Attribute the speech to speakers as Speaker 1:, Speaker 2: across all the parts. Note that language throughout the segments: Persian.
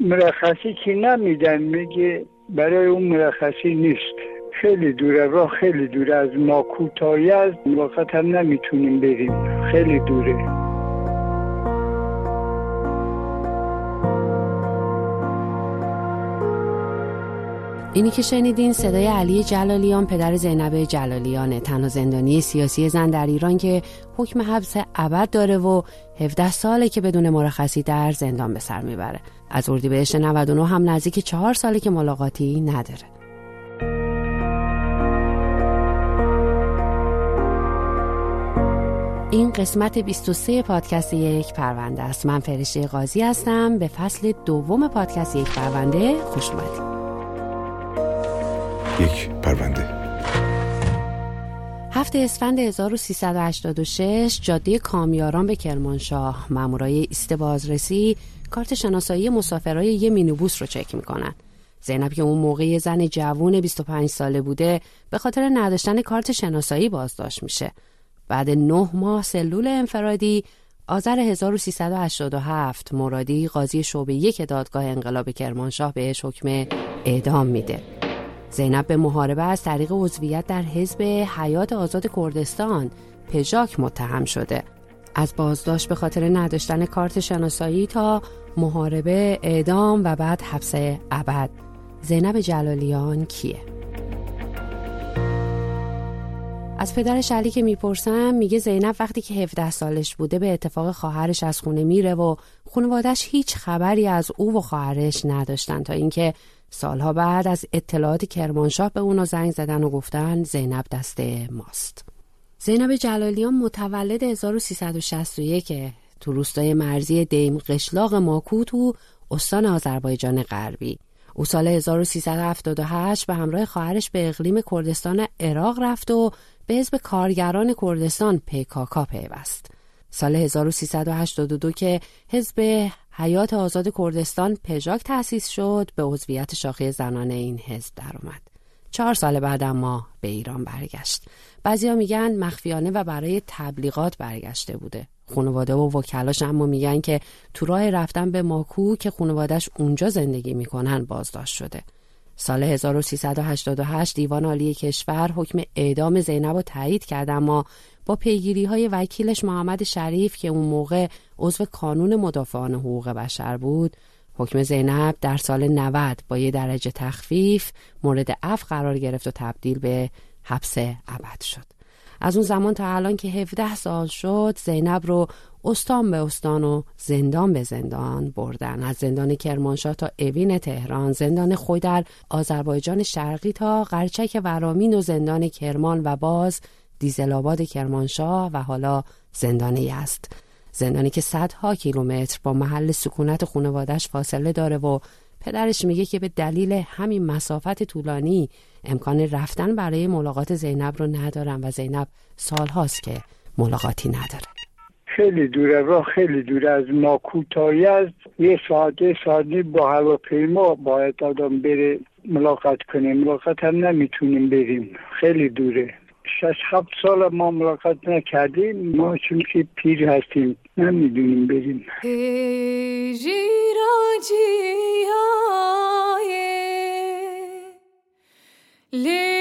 Speaker 1: مرخصی که نمیدن میگه برای اون مرخصی نیست. خیلی دوره راه خیلی دوره از ما کوتاهی از وقت هم نمی‌تونیم بریم. خیلی دوره.
Speaker 2: اینی که شنیدین صدای علی جلالیان پدر زینب جلالیانه. تنها زندانی سیاسی زن در ایران که حکم حبس ابد داره و 17 ساله که بدون مرخصی در زندان به سر می‌بره. از اردیبهشت 99 هم نزدیک چهار ساله که ملاقاتی نداره. این قسمت 23 پادکست یک پرونده است. من فرشته قاضی هستم. به فصل دوم پادکست یک پرونده خوش اومدید.
Speaker 3: یک پرونده.
Speaker 2: هفته اسفند 1386 جاده کامیاران به کرمانشاه. مامورای ایست بازرسی کارت شناسایی مسافرای یه مینیبوس رو چک می‌کنن. زینب که اون موقع زن جوون 25 ساله بوده به خاطر نداشتن کارت شناسایی بازداشت میشه. بعد نه ماه سلول انفرادی آذر 1387 مرادی قاضی شعبه یک دادگاه انقلاب کرمانشاه بهش حکم اعدام میده. زینب به محاربه از طریق عضویت در حزب حیات آزاد کردستان پژاک متهم شده. از بازداشت به خاطر نداشتن کارت شناسایی تا محاربه اعدام و بعد حبس ابد. زینب جلالیان کیه؟ از پدرش علی که می‌پرسم میگه زینب وقتی که 17 سالش بوده به اتفاق خواهرش از خونه میره و خانوادش هیچ خبری از او و خواهرش نداشتن تا اینکه سالها بعد از اطلاعات کرمانشاه به اونا زنگ زدن و گفتن زینب دست ماست زینب جلالیان متولد 1361 تو روستای مرزی دیم قشلاق ماکو تو استان آذربایجان غربی او سال 1378 به همراه خواهرش به اقلیم کردستان عراق رفت و به حزب کارگران کردستان پیکاکا پیوست. سال 1382 که حزب حیات آزاد کردستان پژاک تأسیس شد به عضویت شاخه زنانه این حزب درآمد. چهار سال بعد اما به ایران برگشت. بعضیا میگن مخفیانه و برای تبلیغات برگشته بوده. خانواده و وکلاش اما میگن که تو راه رفتن به ماکو که خانوادش اونجا زندگی می‌کنن بازداشت شده. سال 1388 دیوان عالی کشور حکم اعدام زینب رو تایید کرد اما با پیگیری های وکیلش محمد شریف که اون موقع عضو کانون مدافعان حقوق بشر بود حکم زینب در سال 90 با یه درجه تخفیف مورد عفو قرار گرفت و تبدیل به حبس ابد شد. از اون زمان تا الان که 17 سال شد زینب رو استان به استان و زندان به زندان بردن. از زندان کرمانشاه تا اوین تهران زندان خوی در آذربایجان شرقی تا قرچک ورامین و زندان کرمان و باز دیزلاباد کرمانشاه و حالا زندانی است. زندانی که صدها کیلومتر با محل سکونت خانوادش فاصله داره و پدرش میگه که به دلیل همین مسافت طولانی امکان رفتن برای ملاقات زینب رو ندارم و زینب سالهاست که ملاقاتی نداره.
Speaker 1: خیلی دوره راه خیلی دوره از ما کوتاهی است. یه ساعت ساعتی با هواپیما باید آدم بره ملاقات کنیم ملاقات هم نمی‌تونیم بریم. خیلی دوره. شش هفت سال ما ملاقات نکردیم. ما چون که پیر هستیم نمی‌دونیم بریم.
Speaker 2: dar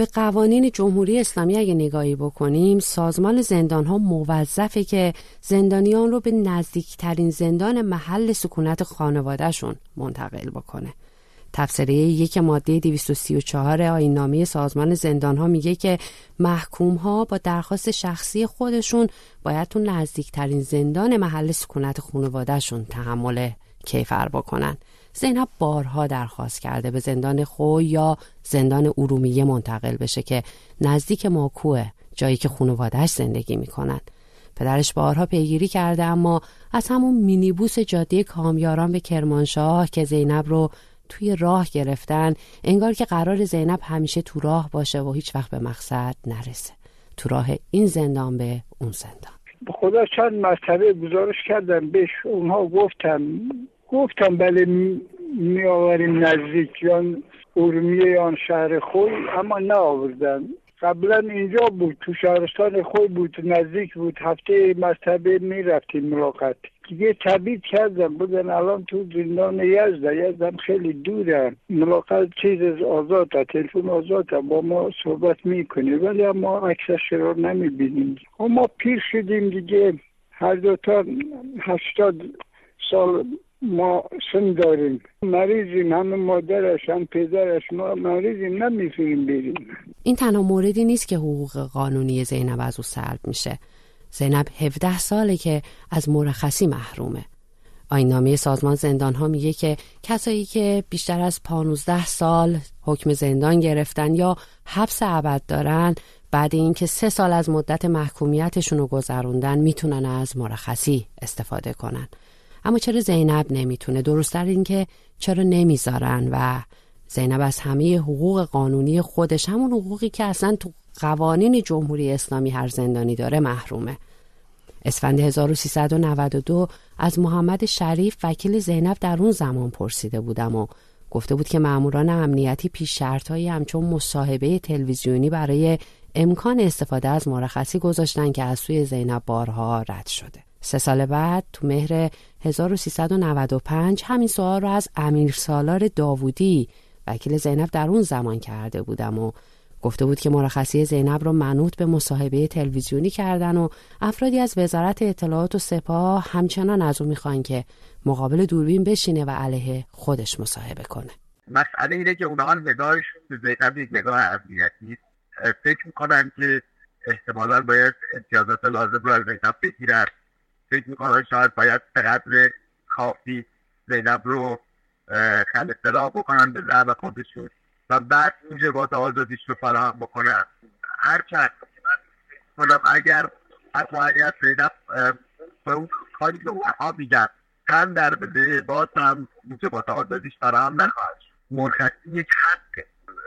Speaker 2: به قوانین جمهوری اسلامی اگه نگاهی بکنیم سازمان زندان ها موظفه که زندانیان رو به نزدیکترین زندان محل سکونت خانوادهشون منتقل بکنه. تفسیره یک ماده 234 آیین نامه سازمان زندان ها میگه که محکوم ها با درخواست شخصی خودشون باید تو نزدیکترین زندان محل سکونت خانوادهشون تحمل کیفر بکنن. زینب بارها درخواست کرده به زندان خو یا زندان ارومیه منتقل بشه که نزدیک ماکوه جایی که خانوادهش زندگی می‌کنن. پدرش بارها پیگیری کرده اما از همون مینیبوس جاده کامیاران به کرمانشاه که زینب رو توی راه گرفتن انگار که قرار زینب همیشه تو راه باشه و هیچ وقت به مقصد نرسه. تو راه این زندان به اون زندان.
Speaker 1: خدا چند مرتبه گزارش کردم بهش اونها گفتم گفتم بله می آوریم نزدیک ارومیه یا شهر خوی اما نه آوردن قبلا اینجا بود تو شهرستان خوی بود نزدیک بود. هفته مرتبه می رفتیم ملاقات. دیگه تبید کردم. بودن الان تو زندان یزده. یزدم خیلی دوره. ملاقات چیز آزاد تلفن آزاد با ما صحبت می‌کنه ولی ما عکسش رو نمی‌بینیم. ما پیر شدیم دیگه. هر دوتا هشتاد سال ما سن داریم. مریضیم همه مادرش هم پدرش ما مریضیم نمی‌تونیم بریم.
Speaker 2: این تنها موردی نیست که حقوق قانونی زینب از او سلب میشه. زینب 17 ساله که از مرخصی محرومه. آینامه سازمان زندان ها میگه که کسایی که بیشتر از 15 سال حکم زندان گرفتن یا حبس ابد دارن بعد اینکه سه سال از مدت محکومیتشون رو گذروندن می‌تونن از مرخصی استفاده کنن. اما چرا زینب نمی‌تونه؟ درستتر اینکه چرا نمی‌ذارن و زینب از همه حقوق قانونی خودش همون حقوقی که اصلا تو قوانین جمهوری اسلامی هر زندانی داره محرومه. اسفند 1392 از محمد شریف وکیل زینب در اون زمان پرسیده بودم و گفته بود که ماموران امنیتی پیش شرطهایی همچون مصاحبه تلویزیونی برای امکان استفاده از مرخصی گذاشتن که از سوی زینب بارها رد شده. سه سال بعد تو مهر 1395 همین سوال رو از امیر سالار داوودی وکیل زینب در اون زمان کرده بودم و گفته بود که مرخصی زینب رو منوط به مصاحبه تلویزیونی کردن و افرادی از وزارت اطلاعات و سپاه همچنان از او می‌خوان که مقابل دوربین بشینه و علیه خودش مصاحبه کنه.
Speaker 3: مسئله اینه که اونها نگاهش به زینب یک نگاه امنیتی. فکر می‌کنن که احتمالا باید امتیازات لازم رو از زینب بگیرن. فکر می‌کنن شاید باید به قدر کافی زینب رو خل اطلاع بکنن به زعب خودشون و بعد موجبات آزادیش رو فراهم بکنن هر چند من اگر حتی اگر زینب به اون کاری که اونها میگن تن در بده باز هم موجبات آزادیش فراهم نخواهد مرخصی یک حقه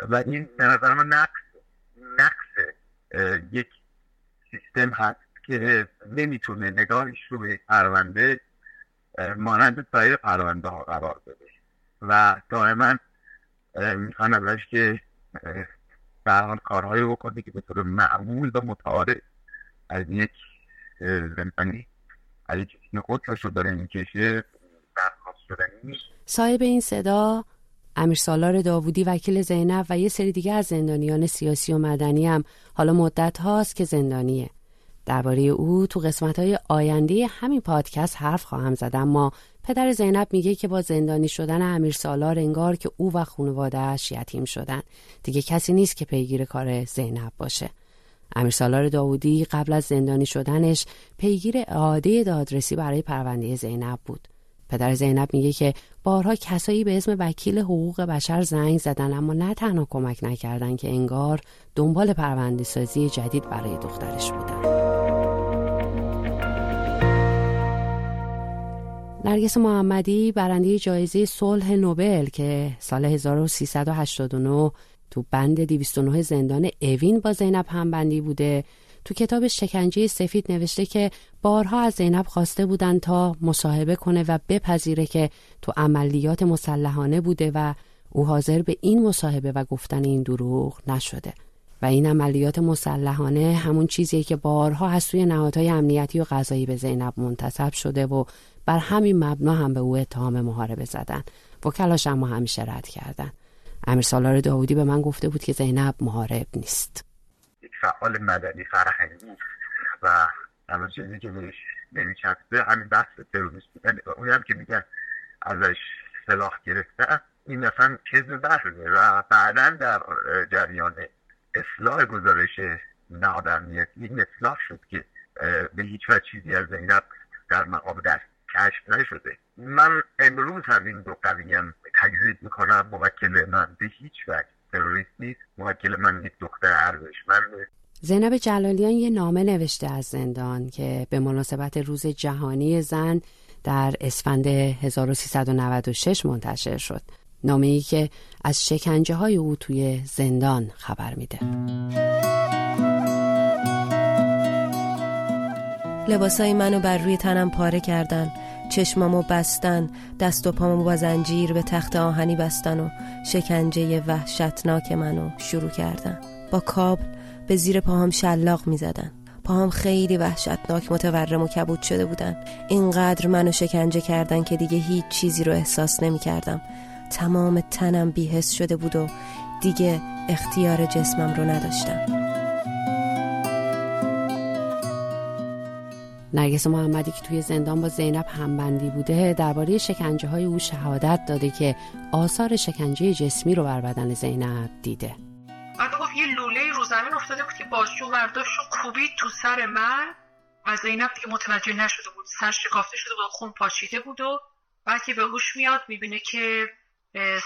Speaker 3: و این به نظر من نقص نقص یک سیستم هست. که نمی‌تونه نگاهش رو به پرونده مانند سایر پرونده ها قرار بده. و دائما می‌خوان ازش که برحال کارهایی بکنه که به طور معمول و متعارف از یک زندانی از یک قدرش رو داره می‌کشه برخواست
Speaker 2: صاحب این صدا امیر سالار داوودی وکیل زینب و یه سری دیگه از زندانیان سیاسی و مدنی هم. حالا مدت هاست که زندانیه. درباره او تو قسمت های آینده همین پادکست حرف خواهم زد اما پدر زینب میگه که با زندانی شدن امیر سالار انگار که او و خانوادهش یتیم شدن. دیگه کسی نیست که پیگیر کار زینب باشه. امیر سالار داودی قبل از زندانی شدنش پیگیر اعاده دادرسی برای پرونده زینب بود. پدر زینب میگه که بارها کسایی به اسم وکیل حقوق بشر زنگ زدن اما نه تنها کمک نکردن که انگار دنبال پرونده سازی جدید برای دخترش بودن. نرگس محمدی برنده جایزه صلح نوبل که سال 1389 تو بند 209 زندان اوین با زینب همبندی بوده. تو کتاب شکنجه سفید نوشته که بارها از زینب خواسته بودن تا مصاحبه کنه و بپذیره که تو عملیات مسلحانه بوده و او حاضر به این مصاحبه و گفتن این دروغ نشده. و این عملیات مسلحانه همون چیزیه که بارها از سوی نهادهای امنیتی و قضایی به زینب منتصب شده و بر همین مبنا هم به او اتهام محاربه زدن. وکلاش اما همیشه رد کردن. امیر سالار داودی به من گفته بود که زینب محارب نیست.
Speaker 3: یک فعال مدنی فرهنگی و همه چیزی که بهش نمیچسبه همین بحث تروریست بودن اونی هم که میگن ازش سلاح گرفته این مثلا کذب بحثه و بعدا در جریان اصلاح گزارش نهاد این اصلاح شد که به هیچ وجه چیزی از زینب در مقام دست کشف نشده. من امروز هم این دو قویم تجزیه می‌کنم. موکل من به هیچ وقت تروریست نیست. موکل من یک دختر ارزشمنده.
Speaker 2: زینب جلالیان یه نامه نوشته از زندان که به مناسبت روز جهانی زن در اسفند 1396 منتشر شد. نامه ای که از شکنجه های او توی زندان خبر میده.
Speaker 4: لباسای منو بر روی تنم پاره کردن. چشمامو بستن. دست و پامو با زنجیر به تخت آهنی بستن و شکنجه وحشتناک منو شروع کردن. با کابل به زیر پاهام شلاق می زدن پاهام خیلی وحشتناک متورم و کبود شده بودن. اینقدر منو شکنجه کردن که دیگه هیچ چیزی رو احساس نمی کردم تمام تنم بیهس شده بود و دیگه اختیار جسمم رو نداشتم.
Speaker 2: نرگس محمدی که توی زندان با زینب همبندی بوده درباره شکنجه های او شهادت داده که آثار شکنجه جسمی رو بر بدن زینب دیده.
Speaker 5: بعد گفت یه لوله رو زمین افتاده بود که بازجو برداشت و کوبید تو سر من و زینب دیگه متوجه نشده بود. سر شکافته شده بود خون پاشیده بود و بعد که به هوش میاد می‌بینه که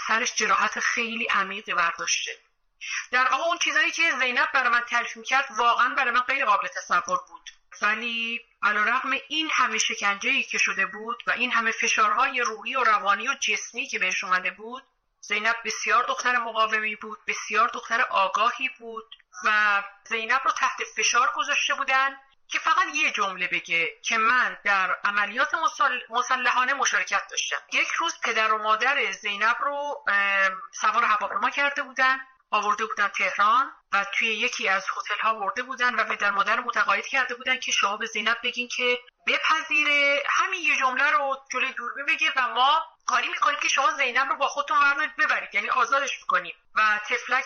Speaker 5: سرش جراحت خیلی عمیقی برداشته. در واقع اون چیزایی که زینب برای من تعریف می‌کرد واقعا برای من غیر قابل تصور بود. ولی رقم این همه شکنجه که شده بود و این همه فشارهای روحی و روانی و جسمی که بهش اومده بود زینب بسیار دختر مقاومی بود بسیار دختر آگاهی بود و زینب رو تحت فشار گذاشته بودن که فقط یه جمله بگه که من در عملیات مسلحانه مشارکت داشتم. یک روز پدر و مادر زینب رو سوار هواپیما کرده بودن. آورده بودن تهران و توی یکی از هتل ها ورده بودن و پدر مادر متقاعد کرده بودن که شما به زینب بگین که بپذیره. همین یه جمله رو جلوی دوربین بگه و ما کاری می‌کنیم که شما زینب رو با خودتون بردارید ببرید. یعنی آزادش می‌کنیم. و تفلک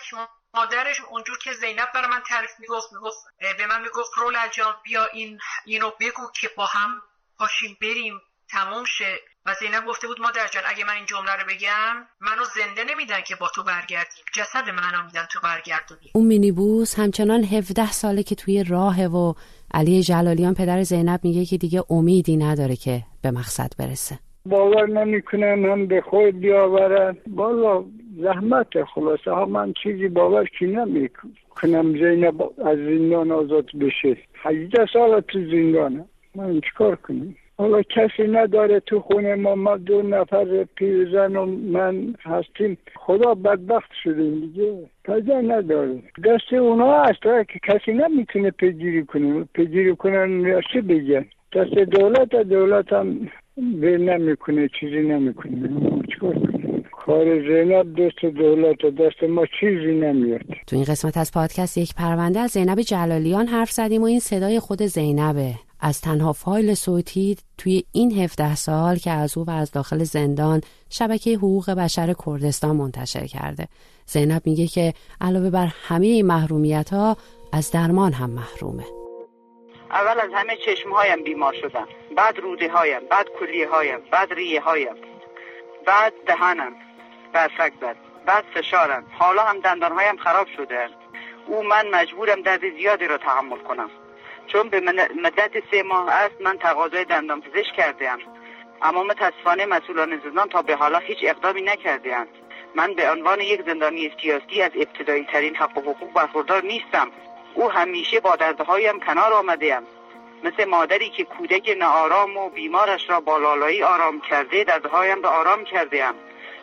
Speaker 5: مادرش اونجور که زینب برای من تعریف می‌گفت می‌گفت به من می‌گفت رول جان بیا این اینو بگو که با هم پاشیم بریم. تموم شه. و زینب گفته بود مادر جان اگه من این جمله رو بگم منو زنده نمیدن که با تو برگردیم. جسد منو میدن تو برگردونی.
Speaker 2: اون مینیبوس همچنان 17 ساله که توی راهه و علی جلالیان پدر زینب میگه که دیگه امیدی نداره که به مقصد برسه.
Speaker 1: باور نمی‌کنه من به خود بیاورن بالا زحمت خلاصه. ها من چیزی باور کی نمی‌کنم. زینب از زندان آزاد بشه. 18 سال تو زندانه. من چیکار کنم؟ حالا کسی نداره تو خونه ما ما دو نفر پیرزن و من هستیم. خدا بدبخت شدیم دیگه. تازه نداره. دست اونا هست که کسی نمی‌تونه پیگیری کنه. پیگیری کنن چه بگن؟ دست دولت دولت هم به نمی‌کنه چیزی نمی‌کنه. کار زینب دست دولت و دست ما چیزی نمیاد.
Speaker 2: تو این قسمت از پادکست یک پرونده از زینب جلالیان حرف زدیم و این صدای خود زینبه. از تنها فایل صوتی توی این 17 سال که از او و از داخل زندان شبکه حقوق بشر کردستان منتشر کرده. زینب میگه که علاوه بر همه محرومیت ها از درمان هم محرومه.
Speaker 6: اول از همه چشمهایم بیمار شدن بعد روده هایم بعد کلیه هایم بعد ریه هایم بعد دهنم برفک بد بعد فشارم. حالا هم دندان هایم خراب شده. او من مجبورم درد زیادی را تحمل کنم. چون به مدت سه ماه است من تقاضای دندان پزشک کردم اما متاسفانه مسئولان زندان تا به حالا هیچ اقدامی نکردهاند. من به عنوان یک زندانی سیاسی از ابتدایی ترین حق و حقوق برخوردار نیستم. او همیشه با دردهایم کنار آمده مثل مادری که کودک ناآرام و بیمارش را با لالایی آرام کرده دردهایم به آرام کرده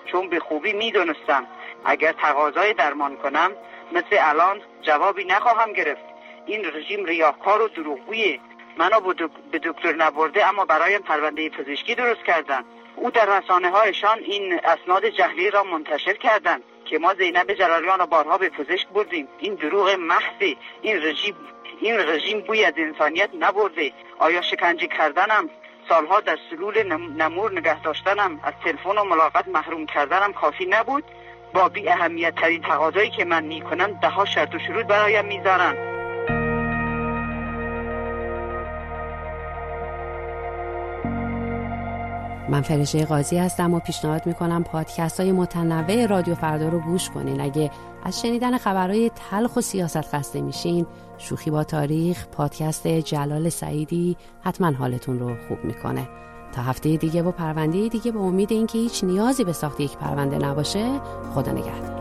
Speaker 6: چون به خوبی می‌دونستم اگر تقاضای درمان کنم مثل الان جوابی نخواهم گرفت. این رژیم ریاکار و دروغگویه. منو به دکتر نبرده اما برایم پرونده پزشکی درست کردن. او در رسانه هایشان این اسناد جهلی را منتشر کردند که ما زینب جلالیان را بارها به پزشک بردیم. این دروغ محضی این رژیم این رژیم بوی از انسانیت نبرده. آیا شکنجه کردنم؟ سالها در سلول نمور نگه داشتنم. از تلفن و ملاقات محروم کردنم کافی نبود. با بی اهمیت ترین تقاضایی که من می‌کنم ده ها شرط و شروط برایم می‌ذارن.
Speaker 2: من فرشه قاضی هستم و پیشنهاد می‌کنم پادکست های متنوع رادیو فردا رو گوش کنین. اگه از شنیدن خبرهای تلخ و سیاست خسته میشین شوخی با تاریخ پادکست جلال سعیدی حتما حالتون رو خوب می‌کنه. تا هفته دیگه و پرونده دیگه به امید اینکه هیچ نیازی به ساخت یک پرونده نباشه خدا نگهدار.